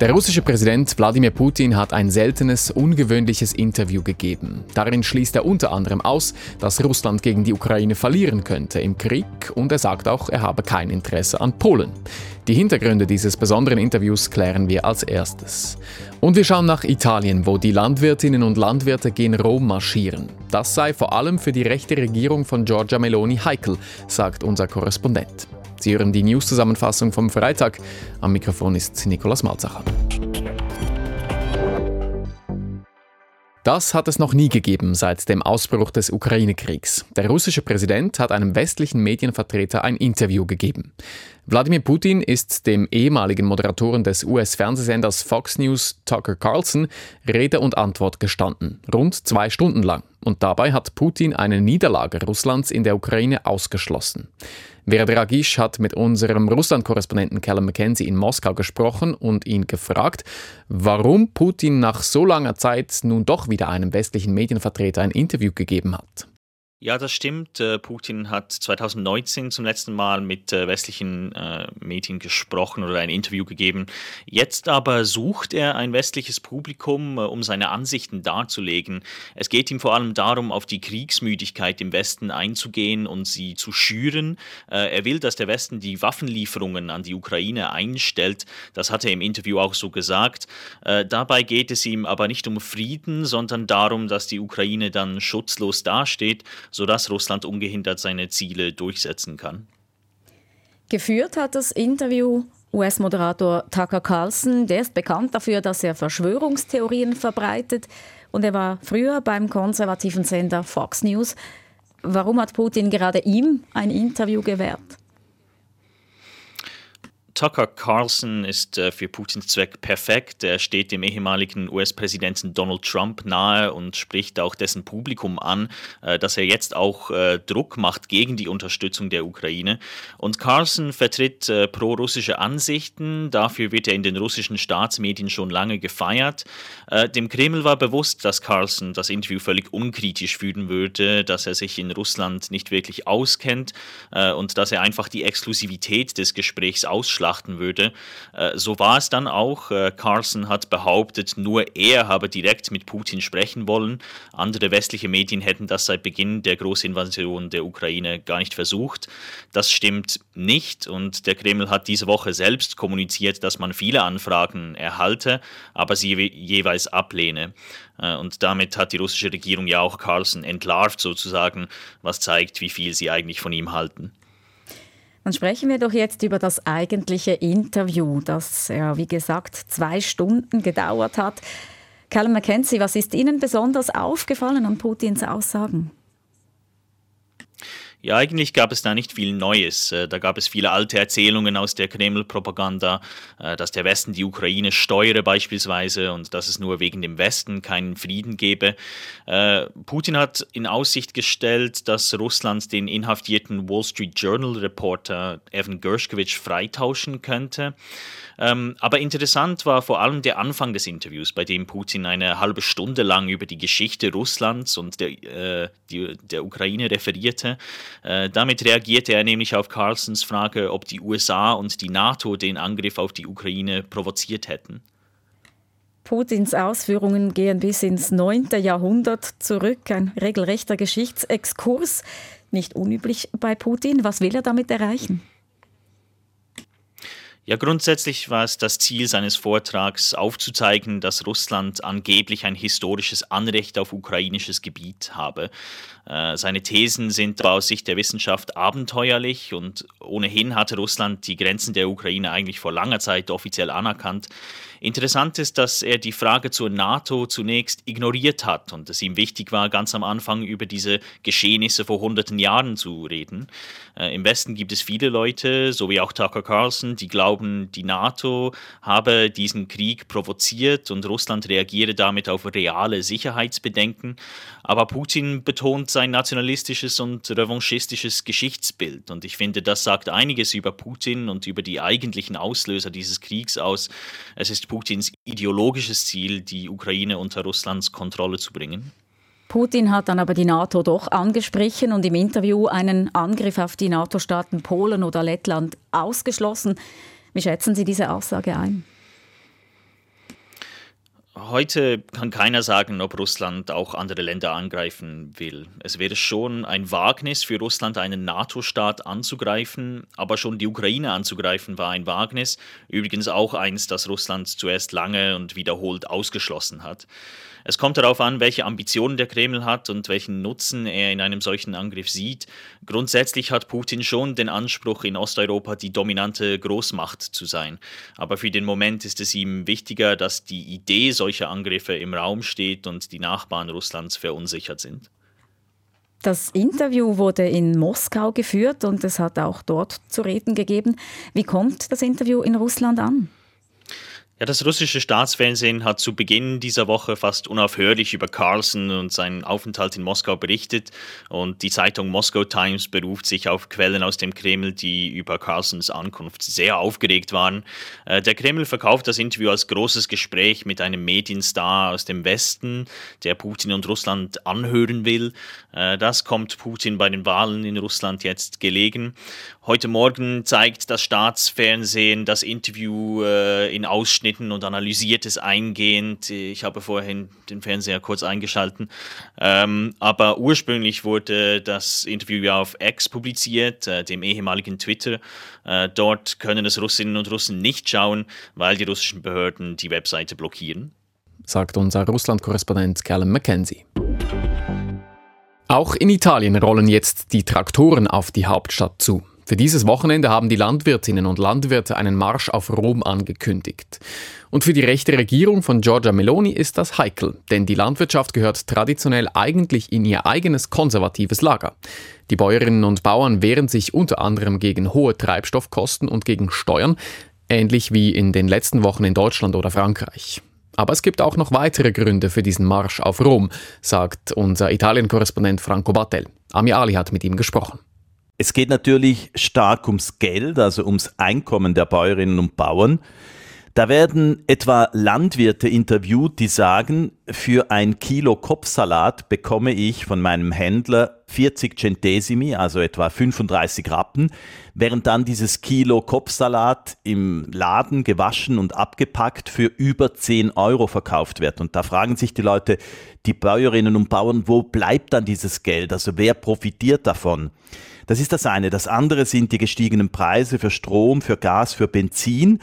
Der russische Präsident Wladimir Putin hat ein seltenes, ungewöhnliches Interview gegeben. Darin schließt er unter anderem aus, dass Russland gegen die Ukraine verlieren könnte im Krieg und er sagt auch, er habe kein Interesse an Polen. Die Hintergründe dieses besonderen Interviews klären wir als erstes. Und wir schauen nach Italien, wo die Landwirtinnen und Landwirte gen Rom marschieren. Das sei vor allem für die rechte Regierung von Giorgia Meloni heikel, sagt unser Korrespondent. Sie hören die News-Zusammenfassung vom Freitag. Am Mikrofon ist Nikolaus Malzacher. Das hat es noch nie gegeben seit dem Ausbruch des Ukraine-Kriegs. Der russische Präsident hat einem westlichen Medienvertreter ein Interview gegeben. Wladimir Putin ist dem ehemaligen Moderatoren des US-Fernsehsenders Fox News Tucker Carlson Rede und Antwort gestanden, rund zwei Stunden lang. Und dabei hat Putin eine Niederlage Russlands in der Ukraine ausgeschlossen. Vera Dragisch hat mit unserem Russland-Korrespondenten Callum McKenzie in Moskau gesprochen und ihn gefragt, warum Putin nach so langer Zeit nun doch wieder einem westlichen Medienvertreter ein Interview gegeben hat. Ja, das stimmt. Äh, Putin hat 2019 zum letzten Mal mit äh, westlichen äh, Medien gesprochen oder ein Interview gegeben. Jetzt aber sucht er ein westliches Publikum, um seine Ansichten darzulegen. Es geht ihm vor allem darum, auf die Kriegsmüdigkeit im Westen einzugehen und sie zu schüren. Er will, dass der Westen die Waffenlieferungen an die Ukraine einstellt. Das hat er im Interview auch so gesagt. Dabei geht es ihm aber nicht um Frieden, sondern darum, dass die Ukraine dann schutzlos dasteht sodass Russland ungehindert seine Ziele durchsetzen kann. Geführt hat das Interview US-Moderator Tucker Carlson. Der ist bekannt dafür, dass er Verschwörungstheorien verbreitet. Und er war früher beim konservativen Sender Fox News. Warum hat Putin gerade ihm ein Interview gewährt? Tucker Carlson ist äh, für Putins Zweck perfekt. Er steht dem ehemaligen US-Präsidenten Donald Trump nahe und spricht auch dessen Publikum an, äh, dass er jetzt auch äh, Druck macht gegen die Unterstützung der Ukraine. Und Carlson vertritt äh, pro-russische Ansichten. Dafür wird er in den russischen Staatsmedien schon lange gefeiert. Äh, dem Kreml war bewusst, dass Carlson das Interview völlig unkritisch führen würde, dass er sich in Russland nicht wirklich auskennt äh, und dass er einfach die Exklusivität des Gesprächs ausschlagt betrachten würde. Äh, so war es dann auch. Äh, Carlson hat behauptet, nur er habe direkt mit Putin sprechen wollen. Andere westliche Medien hätten das seit Beginn der Großinvasion der Ukraine gar nicht versucht. Das stimmt nicht und der Kreml hat diese Woche selbst kommuniziert, dass man viele Anfragen erhalte, aber sie jeweils ablehne. Äh, und damit hat die russische Regierung ja auch Carlson entlarvt sozusagen, was zeigt, wie viel sie eigentlich von ihm halten. Dann sprechen wir doch jetzt über das eigentliche Interview, das ja, wie gesagt, zwei Stunden gedauert hat. Callum McKenzie, was ist Ihnen besonders aufgefallen an Putins Aussagen? Ja, eigentlich gab es da nicht viel Neues. Äh, da gab es viele alte Erzählungen aus der Kreml-Propaganda, äh, dass der Westen die Ukraine steuere beispielsweise und dass es nur wegen dem Westen keinen Frieden gebe. Äh, Putin hat in Aussicht gestellt, dass Russland den inhaftierten Wall Street Journal-Reporter Evan Gershkovich freitauschen könnte. Ähm, aber interessant war vor allem der Anfang des Interviews, bei dem Putin eine halbe Stunde lang über die Geschichte Russlands und der, der Ukraine referierte. Äh, damit reagierte er nämlich auf Carlsons Frage, ob die USA und die NATO den Angriff auf die Ukraine provoziert hätten. Putins Ausführungen gehen bis ins 9. Jahrhundert zurück, ein regelrechter Geschichtsexkurs. Nicht unüblich bei Putin. Was will er damit erreichen? Ja, grundsätzlich war es das Ziel seines Vortrags, aufzuzeigen, dass Russland angeblich ein historisches Anrecht auf ukrainisches Gebiet habe. Äh, seine Thesen sind aus Sicht der Wissenschaft abenteuerlich und ohnehin hatte Russland die Grenzen der Ukraine eigentlich vor langer Zeit offiziell anerkannt. Interessant ist, dass er die Frage zur NATO zunächst ignoriert hat und es ihm wichtig war, ganz am Anfang über diese Geschehnisse vor hunderten Jahren zu reden. Äh, Im Westen gibt es viele Leute, so wie auch Tucker Carlson, die glauben, die NATO habe diesen Krieg provoziert und Russland reagiere damit auf reale Sicherheitsbedenken. Aber Putin betont sein nationalistisches und revanchistisches Geschichtsbild und ich finde, das sagt einiges über Putin und über die eigentlichen Auslöser dieses Kriegs aus. Es ist Putins ideologisches Ziel, die Ukraine unter Russlands Kontrolle zu bringen? Putin hat dann aber die NATO doch angesprochen und im Interview einen Angriff auf die NATO-Staaten Polen oder Lettland ausgeschlossen. Wie schätzen Sie diese Aussage ein? Heute kann keiner sagen, ob Russland auch andere Länder angreifen will. Es wäre schon ein Wagnis für Russland, einen NATO-Staat anzugreifen, aber schon die Ukraine anzugreifen war ein Wagnis. Übrigens auch eins, das Russland zuerst lange und wiederholt ausgeschlossen hat. Es kommt darauf an, welche Ambitionen der Kreml hat und welchen Nutzen er in einem solchen Angriff sieht. Grundsätzlich hat Putin schon den Anspruch, in Osteuropa die dominante Großmacht zu sein. Aber für den Moment ist es ihm wichtiger, dass die Idee solcher Angriffe im Raum steht und die Nachbarn Russlands verunsichert sind. Das Interview wurde in Moskau geführt und es hat auch dort zu reden gegeben. Wie kommt das Interview in Russland an? Ja, das russische Staatsfernsehen hat zu Beginn dieser Woche fast unaufhörlich über Carlson und seinen Aufenthalt in Moskau berichtet und die Zeitung Moscow Times beruft sich auf Quellen aus dem Kreml, die über Carlsons Ankunft sehr aufgeregt waren. Äh, der Kreml verkauft das Interview als großes Gespräch mit einem Medienstar aus dem Westen, der Putin und Russland anhören will. Äh, das kommt Putin bei den Wahlen in Russland jetzt gelegen. Heute Morgen zeigt das Staatsfernsehen das Interview äh, in Ausschnitten und analysiert es eingehend. Ich habe vorhin den Fernseher kurz eingeschalten. Ähm, aber ursprünglich wurde das Interview ja auf X publiziert, äh, dem ehemaligen Twitter. Äh, dort können es Russinnen und Russen nicht schauen, weil die russischen Behörden die Webseite blockieren. Sagt unser Russland-Korrespondent Callum McKenzie. Auch in Italien rollen jetzt die Traktoren auf die Hauptstadt zu. Für dieses Wochenende haben die Landwirtinnen und Landwirte einen Marsch auf Rom angekündigt. Und für die rechte Regierung von Giorgia Meloni ist das heikel, denn die Landwirtschaft gehört traditionell eigentlich in ihr eigenes konservatives Lager. Die Bäuerinnen und Bauern wehren sich unter anderem gegen hohe Treibstoffkosten und gegen Steuern, ähnlich wie in den letzten Wochen in Deutschland oder Frankreich. Aber es gibt auch noch weitere Gründe für diesen Marsch auf Rom, sagt unser Italien-Korrespondent Franco Battel. Ami Ali hat mit ihm gesprochen. Es geht natürlich stark ums Geld, also ums Einkommen der Bäuerinnen und Bauern. Da werden etwa Landwirte interviewt, die sagen, für ein Kilo Kopfsalat bekomme ich von meinem Händler 40 Centesimi, also etwa 35 Rappen, während dann dieses Kilo Kopfsalat im Laden gewaschen und abgepackt für über 10 Euro verkauft wird. Und da fragen sich die Leute, die Bäuerinnen und Bauern, wo bleibt dann dieses Geld? Also wer profitiert davon? Das ist das eine. Das andere sind die gestiegenen Preise für Strom, für Gas, für Benzin.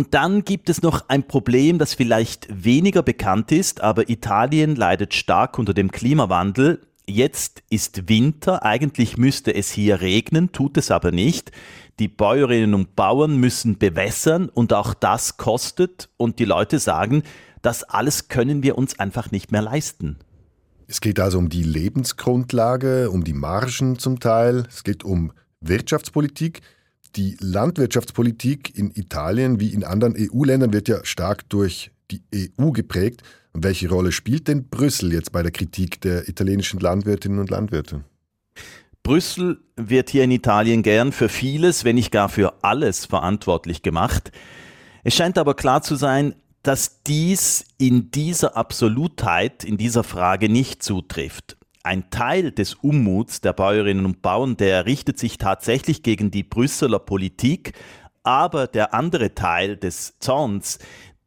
Und dann gibt es noch ein Problem, das vielleicht weniger bekannt ist, aber Italien leidet stark unter dem Klimawandel. Jetzt ist Winter, eigentlich müsste es hier regnen, tut es aber nicht. Die Bäuerinnen und Bauern müssen bewässern und auch das kostet und die Leute sagen, das alles können wir uns einfach nicht mehr leisten. Es geht also um die Lebensgrundlage, um die Margen zum Teil. Es geht um Wirtschaftspolitik. Die Landwirtschaftspolitik in Italien wie in anderen EU-Ländern wird ja stark durch die EU geprägt. Und welche Rolle spielt denn Brüssel jetzt bei der Kritik der italienischen Landwirtinnen und Landwirte? Brüssel wird hier in Italien gern für vieles, wenn nicht gar für alles verantwortlich gemacht. Es scheint aber klar zu sein, dass dies in dieser Absolutheit, in dieser Frage nicht zutrifft. Ein Teil des Unmuts der Bäuerinnen und Bauern, der richtet sich tatsächlich gegen die Brüsseler Politik, aber der andere Teil des Zorns,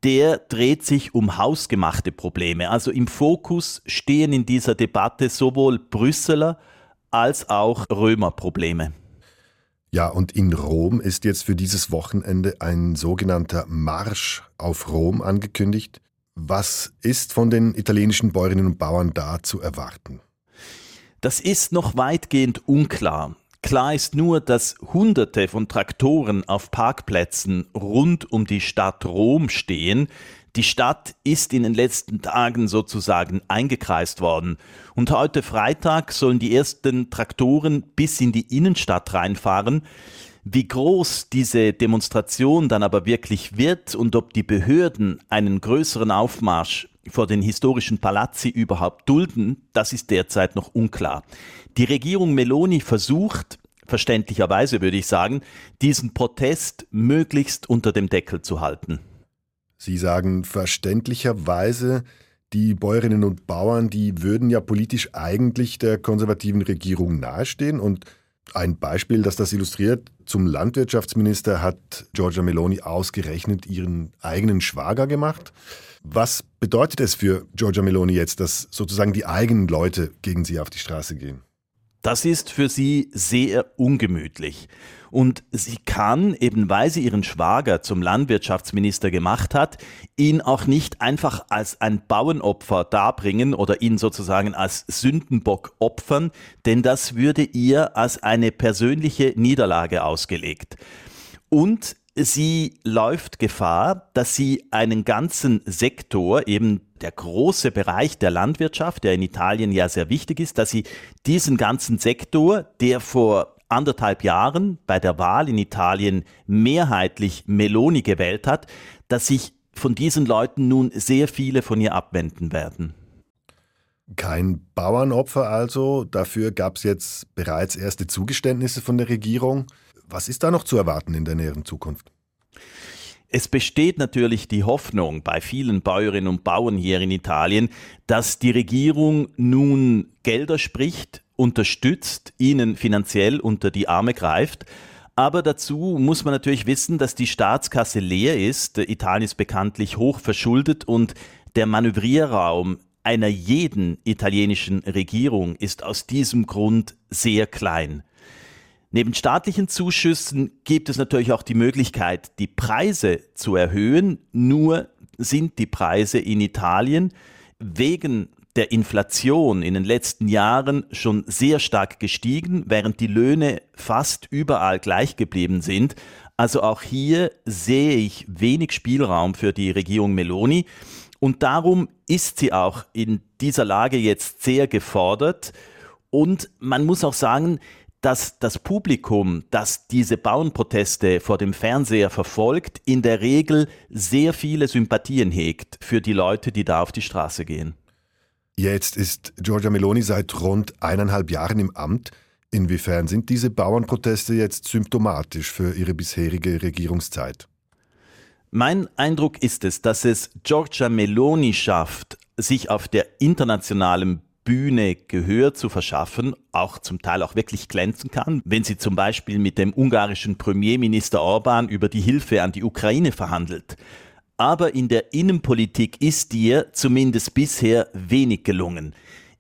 der dreht sich um hausgemachte Probleme. Also im Fokus stehen in dieser Debatte sowohl Brüsseler als auch Römerprobleme. Ja, und in Rom ist jetzt für dieses Wochenende ein sogenannter Marsch auf Rom angekündigt. Was ist von den italienischen Bäuerinnen und Bauern da zu erwarten? Das ist noch weitgehend unklar. Klar ist nur, dass Hunderte von Traktoren auf Parkplätzen rund um die Stadt Rom stehen, die Stadt ist in den letzten Tagen sozusagen eingekreist worden. Und heute Freitag sollen die ersten Traktoren bis in die Innenstadt reinfahren. Wie groß diese Demonstration dann aber wirklich wird und ob die Behörden einen größeren Aufmarsch vor den historischen Palazzi überhaupt dulden, das ist derzeit noch unklar. Die Regierung Meloni versucht, verständlicherweise würde ich sagen, diesen Protest möglichst unter dem Deckel zu halten. Sie sagen verständlicherweise, Die Bäuerinnen und Bauern, die würden ja politisch eigentlich der konservativen Regierung nahestehen. Und ein Beispiel, das das illustriert, zum Landwirtschaftsminister hat Giorgia Meloni ausgerechnet ihren eigenen Schwager gemacht. Was bedeutet es für Giorgia Meloni jetzt, dass sozusagen die eigenen Leute gegen sie auf die Straße gehen? Das ist für sie sehr ungemütlich. Und sie kann, eben weil sie ihren Schwager zum Landwirtschaftsminister gemacht hat, ihn auch nicht einfach als ein Bauernopfer darbringen oder ihn sozusagen als Sündenbock opfern, denn das würde ihr als eine persönliche Niederlage ausgelegt. Und sie läuft Gefahr, dass sie einen ganzen Sektor, eben der große Bereich der Landwirtschaft, der in Italien ja sehr wichtig ist, dass sie diesen ganzen Sektor, der vor anderthalb Jahren bei der Wahl in Italien mehrheitlich Meloni gewählt hat, dass sich von diesen Leuten nun sehr viele von ihr abwenden werden. Kein Bauernopfer also, dafür gab es jetzt bereits erste Zugeständnisse von der Regierung. Was ist da noch zu erwarten in der näheren Zukunft? Es besteht natürlich die Hoffnung bei vielen Bäuerinnen und Bauern hier in Italien, dass die Regierung nun Gelder spricht, unterstützt, ihnen finanziell unter die Arme greift. Aber dazu muss man natürlich wissen, dass die Staatskasse leer ist. Italien ist bekanntlich hoch verschuldet und der Manövrierraum einer jeden italienischen Regierung ist aus diesem Grund sehr klein. Neben staatlichen Zuschüssen gibt es natürlich auch die Möglichkeit, die Preise zu erhöhen. Nur sind die Preise in Italien wegen der Inflation in den letzten Jahren schon sehr stark gestiegen, während die Löhne fast überall gleich geblieben sind. Also auch hier sehe ich wenig Spielraum für die Regierung Meloni. Und darum ist sie auch in dieser Lage jetzt sehr gefordert. Und man muss auch sagen, dass das Publikum, das diese Bauernproteste vor dem Fernseher verfolgt, in der Regel sehr viele Sympathien hegt für die Leute, die da auf die Straße gehen. Jetzt ist Giorgia Meloni seit rund eineinhalb Jahren im Amt. Inwiefern sind diese Bauernproteste jetzt symptomatisch für ihre bisherige Regierungszeit? Mein Eindruck ist es, dass es Giorgia Meloni schafft, sich auf der internationalen Bühne Gehör zu verschaffen, auch zum Teil auch wirklich glänzen kann, wenn sie zum Beispiel mit dem ungarischen Premierminister Orban über die Hilfe an die Ukraine verhandelt. Aber in der Innenpolitik ist ihr zumindest bisher wenig gelungen.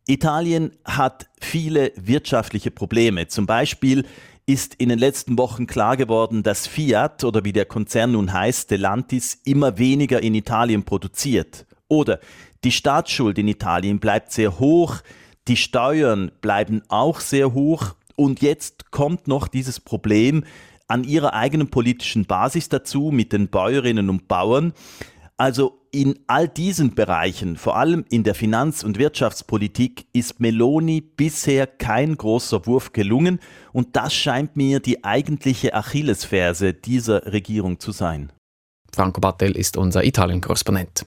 Italien hat viele wirtschaftliche Probleme. Zum Beispiel ist in den letzten Wochen klar geworden, dass Fiat oder wie der Konzern nun heißt, Stellantis, immer weniger in Italien produziert. Oder die Staatsschuld in Italien bleibt sehr hoch, die Steuern bleiben auch sehr hoch und jetzt kommt noch dieses Problem an ihrer eigenen politischen Basis dazu mit den Bäuerinnen und Bauern. Also in all diesen Bereichen, vor allem in der Finanz- und Wirtschaftspolitik, ist Meloni bisher kein großer Wurf gelungen und das scheint mir die eigentliche Achillesferse dieser Regierung zu sein. Franco Battel ist unser Italien-Korrespondent.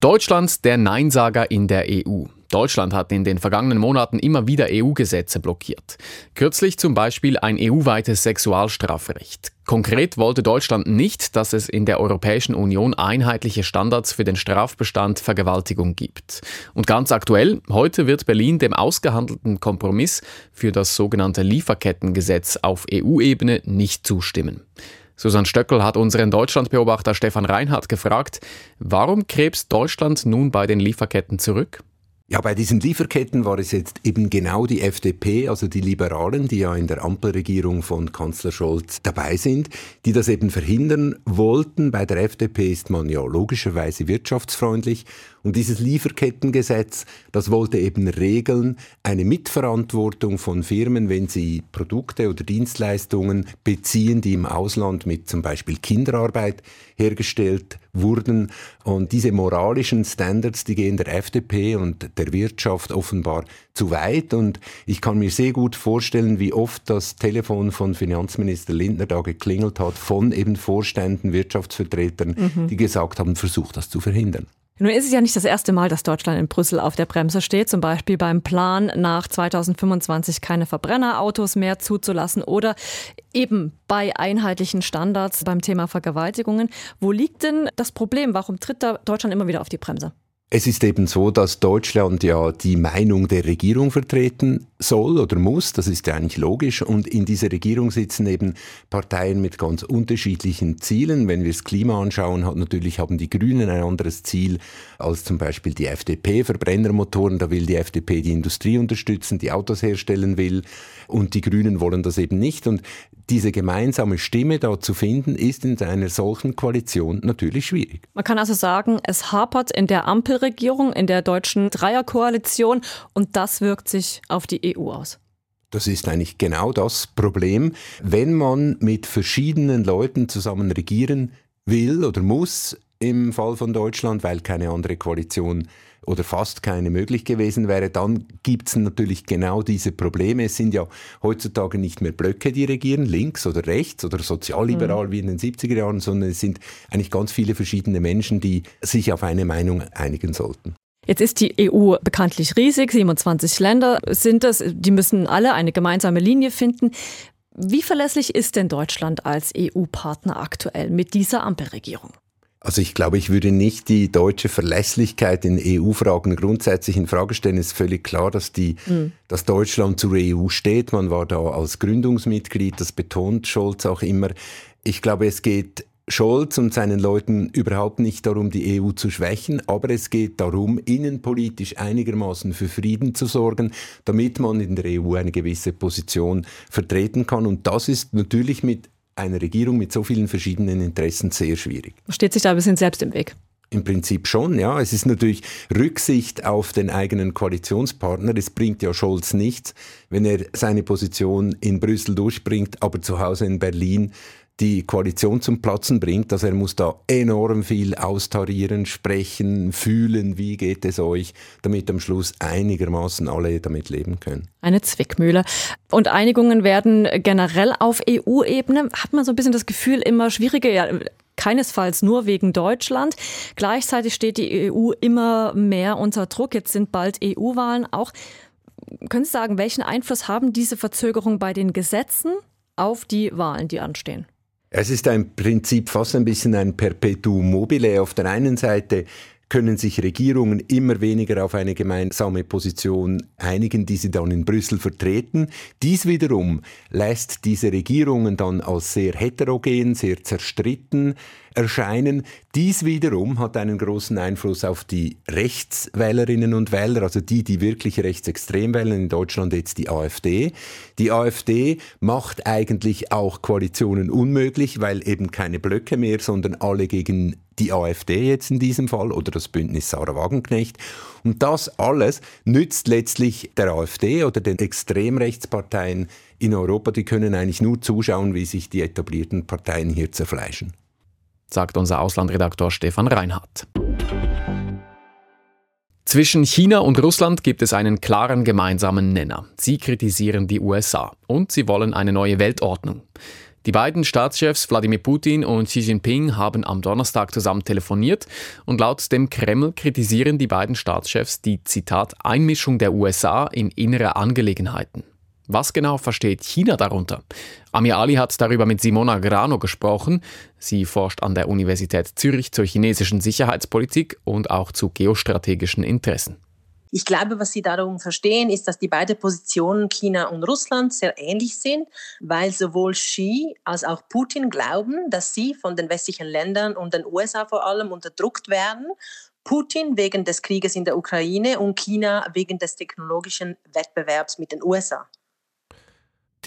Deutschland der Neinsager in der EU. Deutschland hat in den vergangenen Monaten immer wieder EU-Gesetze blockiert. Kürzlich zum Beispiel ein EU-weites Sexualstrafrecht. Konkret wollte Deutschland nicht, dass es in der Europäischen Union einheitliche Standards für den Strafbestand Vergewaltigung gibt. Und ganz aktuell, heute wird Berlin dem ausgehandelten Kompromiss für das sogenannte Lieferkettengesetz auf EU-Ebene nicht zustimmen. Susanne Stöckel hat unseren Deutschlandbeobachter Stefan Reinhardt gefragt, warum krebst Deutschland nun bei den Lieferketten zurück? Ja, bei diesen Lieferketten war es jetzt eben genau die FDP, also die Liberalen, die ja in der Ampelregierung von Kanzler Scholz dabei sind, die das eben verhindern wollten. Bei der FDP ist man ja logischerweise wirtschaftsfreundlich und dieses Lieferkettengesetz, das wollte eben regeln, eine Mitverantwortung von Firmen, wenn sie Produkte oder Dienstleistungen beziehen, die im Ausland mit zum Beispiel Kinderarbeit hergestellt wurden. Und diese moralischen Standards, die gehen der FDP und der Wirtschaft offenbar zu weit. Und ich kann mir sehr gut vorstellen, wie oft das Telefon von Finanzminister Lindner da geklingelt hat, von eben Vorständen, Wirtschaftsvertretern, mhm. die gesagt haben, versucht das zu verhindern. Nun ist es ja nicht das erste Mal, dass Deutschland in Brüssel auf der Bremse steht, zum Beispiel beim Plan, nach 2025 keine Verbrennerautos mehr zuzulassen oder eben bei einheitlichen Standards beim Thema Vergewaltigungen. Wo liegt denn das Problem? Warum tritt da Deutschland immer wieder auf die Bremse? Es ist eben so, dass Deutschland ja die Meinung der Regierung vertreten soll oder muss. Das ist ja eigentlich logisch. Und in dieser Regierung sitzen eben Parteien mit ganz unterschiedlichen Zielen. Wenn wir das Klima anschauen, hat natürlich haben die Grünen ein anderes Ziel als zum Beispiel die FDP. Verbrennermotoren, da will die FDP die Industrie unterstützen, die Autos herstellen will. Und die Grünen wollen das eben nicht. Und diese gemeinsame Stimme da zu finden, ist in einer solchen Koalition natürlich schwierig. Man kann also sagen, es hapert in der Ampelregierung, in der deutschen Dreierkoalition und das wirkt sich auf die EU aus. Das ist eigentlich genau das Problem. Wenn man mit verschiedenen Leuten zusammen regieren will oder muss, im Fall von Deutschland, weil keine andere Koalition oder fast keine möglich gewesen wäre, dann gibt es natürlich genau diese Probleme. Es sind ja heutzutage nicht mehr Blöcke, die regieren, links oder rechts oder sozialliberal mhm. wie in den 70er Jahren, sondern es sind eigentlich ganz viele verschiedene Menschen, die sich auf eine Meinung einigen sollten. Jetzt ist die EU bekanntlich riesig, 27 Länder sind es, die müssen alle eine gemeinsame Linie finden. Wie verlässlich ist denn Deutschland als EU-Partner aktuell mit dieser Ampelregierung? Also ich glaube, ich würde nicht die deutsche Verlässlichkeit in EU-Fragen grundsätzlich in Frage stellen. Es ist völlig klar, dass, die, mhm. dass Deutschland zur EU steht. Man war da als Gründungsmitglied, das betont Scholz auch immer. Ich glaube, es geht Scholz und seinen Leuten überhaupt nicht darum, die EU zu schwächen, aber es geht darum, innenpolitisch einigermaßen für Frieden zu sorgen, damit man in der EU eine gewisse Position vertreten kann. Und das ist natürlich mit einer Regierung mit so vielen verschiedenen Interessen sehr schwierig. Steht sich da ein bisschen selbst im Weg? Im Prinzip schon, ja. Es ist natürlich Rücksicht auf den eigenen Koalitionspartner. Es bringt ja Scholz nichts, wenn er seine Position in Brüssel durchbringt, aber zu Hause in Berlin die Koalition zum Platzen bringt. Also er muss da enorm viel austarieren, sprechen, fühlen, wie geht es euch, damit am Schluss einigermaßen alle damit leben können. Eine Zwickmühle. Und Einigungen werden generell auf EU-Ebene, hat man so ein bisschen das Gefühl, immer schwieriger. Ja, keinesfalls nur wegen Deutschland. Gleichzeitig steht die EU immer mehr unter Druck. Jetzt sind bald EU-Wahlen auch. Können Sie sagen, welchen Einfluss haben diese Verzögerungen bei den Gesetzen auf die Wahlen, die anstehen? Es ist ein Prinzip fast ein bisschen ein Perpetuum mobile. Auf der einen Seite können sich Regierungen immer weniger auf eine gemeinsame Position einigen, die sie dann in Brüssel vertreten. Dies wiederum lässt diese Regierungen dann als sehr heterogen, sehr zerstritten erscheinen. Dies wiederum hat einen großen Einfluss auf die Rechtswählerinnen und Wähler, also die, die wirklich rechtsextrem wählen, in Deutschland jetzt die AfD. Die AfD macht eigentlich auch Koalitionen unmöglich, weil eben keine Blöcke mehr, sondern alle gegen die AfD jetzt in diesem Fall oder das Bündnis Sarah Wagenknecht. Und das alles nützt letztlich der AfD oder den Extremrechtsparteien in Europa. Die können eigentlich nur zuschauen, wie sich die etablierten Parteien hier zerfleischen sagt unser Auslandredaktor Stefan Reinhardt. Zwischen China und Russland gibt es einen klaren gemeinsamen Nenner. Sie kritisieren die USA und sie wollen eine neue Weltordnung. Die beiden Staatschefs Wladimir Putin und Xi Jinping haben am Donnerstag zusammen telefoniert und laut dem Kreml kritisieren die beiden Staatschefs die Zitat Einmischung der USA in innere Angelegenheiten. Was genau versteht China darunter? Amir Ali hat darüber mit Simona Grano gesprochen. Sie forscht an der Universität Zürich zur chinesischen Sicherheitspolitik und auch zu geostrategischen Interessen. Ich glaube, was Sie darum verstehen, ist, dass die beiden Positionen China und Russland sehr ähnlich sind, weil sowohl Xi als auch Putin glauben, dass sie von den westlichen Ländern und den USA vor allem unterdrückt werden. Putin wegen des Krieges in der Ukraine und China wegen des technologischen Wettbewerbs mit den USA.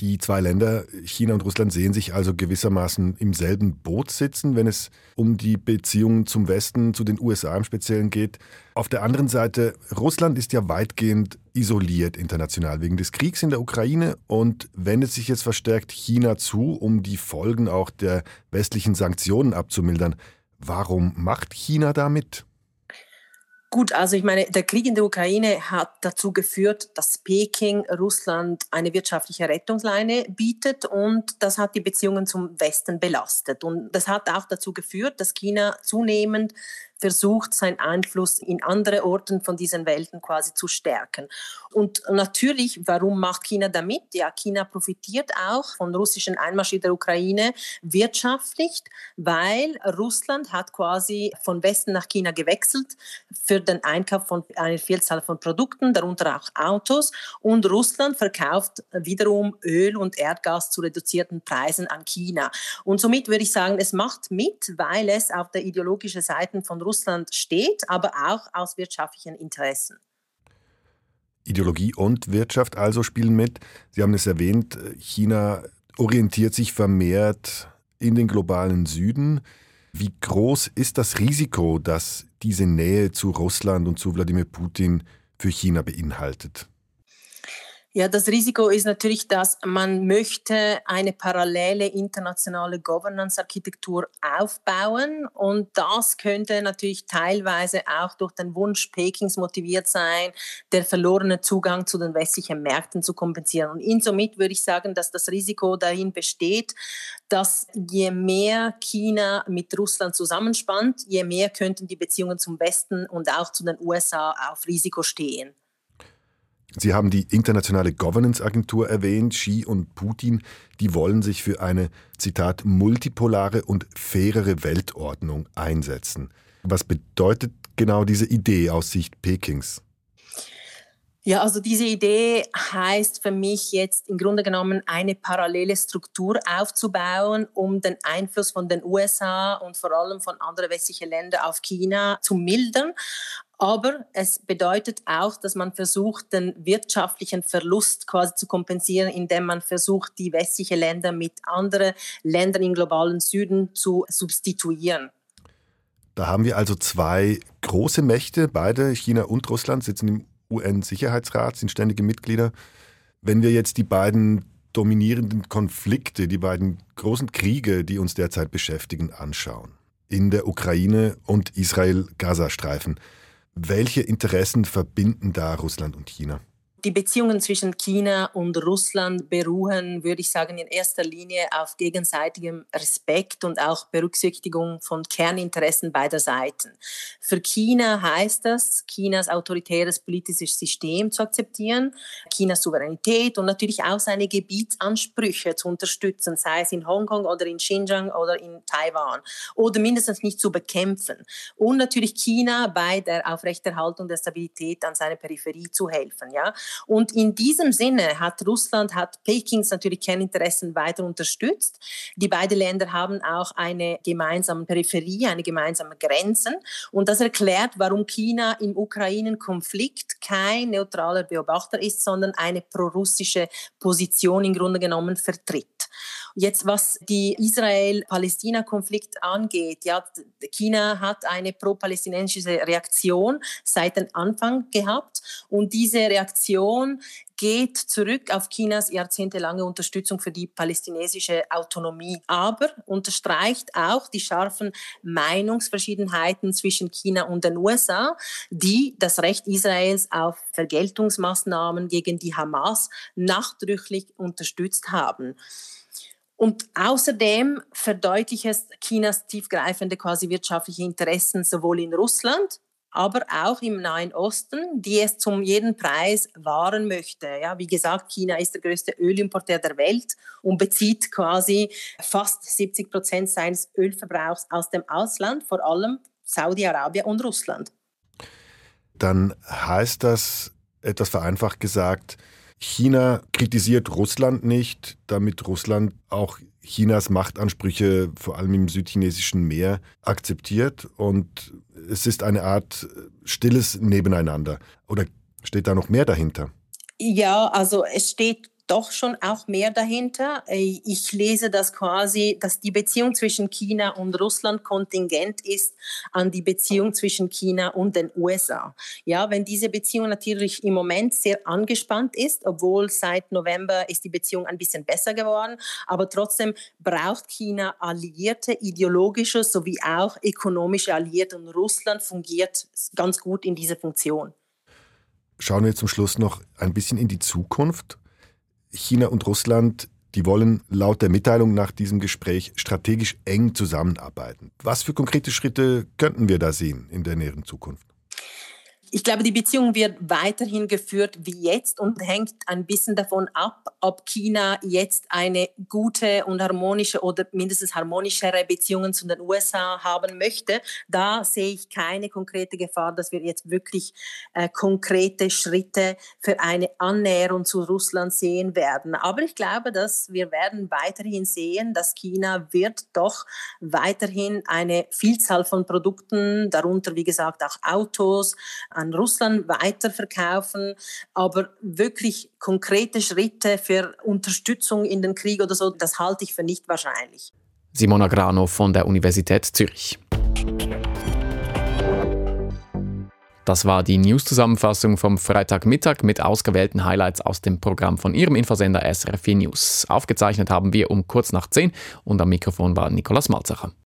Die zwei Länder, China und Russland, sehen sich also gewissermaßen im selben Boot sitzen, wenn es um die Beziehungen zum Westen, zu den USA im Speziellen geht. Auf der anderen Seite, Russland ist ja weitgehend isoliert international wegen des Kriegs in der Ukraine und wendet sich jetzt verstärkt China zu, um die Folgen auch der westlichen Sanktionen abzumildern. Warum macht China da mit? Gut, also ich meine, der Krieg in der Ukraine hat dazu geführt, dass Peking Russland eine wirtschaftliche Rettungsleine bietet und das hat die Beziehungen zum Westen belastet. Und das hat auch dazu geführt, dass China zunehmend versucht, seinen Einfluss in andere Orten von diesen Welten quasi zu stärken. Und natürlich, warum macht China damit? Ja, China profitiert auch von russischen Einmarsch in der Ukraine wirtschaftlich, weil Russland hat quasi von Westen nach China gewechselt für den Einkauf von einer Vielzahl von Produkten, darunter auch Autos. Und Russland verkauft wiederum Öl und Erdgas zu reduzierten Preisen an China. Und somit würde ich sagen, es macht mit, weil es auf der ideologischen Seite von Russland steht, aber auch aus wirtschaftlichen Interessen. Ideologie und Wirtschaft also spielen mit. Sie haben es erwähnt, China orientiert sich vermehrt in den globalen Süden. Wie groß ist das Risiko, dass diese Nähe zu Russland und zu Wladimir Putin für China beinhaltet? Ja, das Risiko ist natürlich, dass man möchte eine parallele internationale Governance-Architektur aufbauen und das könnte natürlich teilweise auch durch den Wunsch Pekings motiviert sein, der verlorene Zugang zu den westlichen Märkten zu kompensieren. Und insomit würde ich sagen, dass das Risiko dahin besteht, dass je mehr China mit Russland zusammenspannt, je mehr könnten die Beziehungen zum Westen und auch zu den USA auf Risiko stehen. Sie haben die internationale Governance-Agentur erwähnt. Xi und Putin, die wollen sich für eine, Zitat, multipolare und fairere Weltordnung einsetzen. Was bedeutet genau diese Idee aus Sicht Pekings? Ja, also diese Idee heißt für mich jetzt im Grunde genommen eine parallele Struktur aufzubauen, um den Einfluss von den USA und vor allem von anderen westlichen Ländern auf China zu mildern. Aber es bedeutet auch, dass man versucht, den wirtschaftlichen Verlust quasi zu kompensieren, indem man versucht, die westlichen Länder mit anderen Ländern im globalen Süden zu substituieren. Da haben wir also zwei große Mächte, beide China und Russland sitzen im UN-Sicherheitsrat, sind ständige Mitglieder. Wenn wir jetzt die beiden dominierenden Konflikte, die beiden großen Kriege, die uns derzeit beschäftigen, anschauen, in der Ukraine und Israel-Gaza-Streifen, welche Interessen verbinden da Russland und China? Die Beziehungen zwischen China und Russland beruhen, würde ich sagen, in erster Linie auf gegenseitigem Respekt und auch Berücksichtigung von Kerninteressen beider Seiten. Für China heißt das, Chinas autoritäres politisches System zu akzeptieren, Chinas Souveränität und natürlich auch seine Gebietsansprüche zu unterstützen, sei es in Hongkong oder in Xinjiang oder in Taiwan oder mindestens nicht zu bekämpfen. Und natürlich China bei der Aufrechterhaltung der Stabilität an seiner Peripherie zu helfen. Ja? Und in diesem Sinne hat Russland, hat Pekings natürlich Kerninteressen weiter unterstützt. Die beiden Länder haben auch eine gemeinsame Peripherie, eine gemeinsame Grenzen. Und das erklärt, warum China im Ukraine-Konflikt kein neutraler Beobachter ist, sondern eine prorussische Position im Grunde genommen vertritt. Jetzt, was die Israel-Palästina-Konflikt angeht, ja, China hat eine pro-palästinensische Reaktion seit dem Anfang gehabt und diese Reaktion geht zurück auf Chinas jahrzehntelange Unterstützung für die palästinensische Autonomie, aber unterstreicht auch die scharfen Meinungsverschiedenheiten zwischen China und den USA, die das Recht Israels auf Vergeltungsmaßnahmen gegen die Hamas nachdrücklich unterstützt haben. Und außerdem verdeutlicht es Chinas tiefgreifende quasi wirtschaftliche Interessen sowohl in Russland, aber auch im Nahen Osten, die es zum jeden Preis wahren möchte. Ja, wie gesagt, China ist der größte Ölimporteur der Welt und bezieht quasi fast 70 Prozent seines Ölverbrauchs aus dem Ausland, vor allem Saudi-Arabien und Russland. Dann heißt das, etwas vereinfacht gesagt, China kritisiert Russland nicht, damit Russland auch Chinas Machtansprüche vor allem im südchinesischen Meer akzeptiert und es ist eine Art stilles Nebeneinander. Oder steht da noch mehr dahinter? Ja, also es steht doch schon auch mehr dahinter. Äh, ich lese das quasi, dass die Beziehung zwischen China und Russland kontingent ist an die Beziehung zwischen China und den USA. Ja, wenn diese Beziehung natürlich im Moment sehr angespannt ist, obwohl seit November ist die Beziehung ein bisschen besser geworden, aber trotzdem braucht China alliierte ideologische sowie auch ökonomische Alliierte und Russland fungiert ganz gut in dieser Funktion. Schauen wir zum Schluss noch ein bisschen in die Zukunft. China und Russland Die wollen laut der Mitteilung nach diesem Gespräch strategisch eng zusammenarbeiten. Was für konkrete Schritte könnten wir da sehen in der näheren Zukunft? Ich glaube, die Beziehung wird weiterhin geführt wie jetzt und hängt ein bisschen davon ab, ob China jetzt eine gute und harmonische oder mindestens harmonischere Beziehungen zu den USA haben möchte. Da sehe ich keine konkrete Gefahr, dass wir jetzt wirklich äh, konkrete Schritte für eine Annäherung zu Russland sehen werden. Aber ich glaube, dass wir werden weiterhin sehen, dass China wird doch weiterhin eine Vielzahl von Produkten, darunter wie gesagt auch Autos, an Russland weiterverkaufen, aber wirklich konkrete Schritte für Unterstützung in den Krieg oder so, das halte ich für nicht wahrscheinlich. Simona Grano von der Universität Zürich. Das war die News-Zusammenfassung vom Freitagmittag mit ausgewählten Highlights aus dem Programm von Ihrem Infosender SRF News. Aufgezeichnet haben wir um kurz nach 10 und am Mikrofon war Nikolaus Malzacher.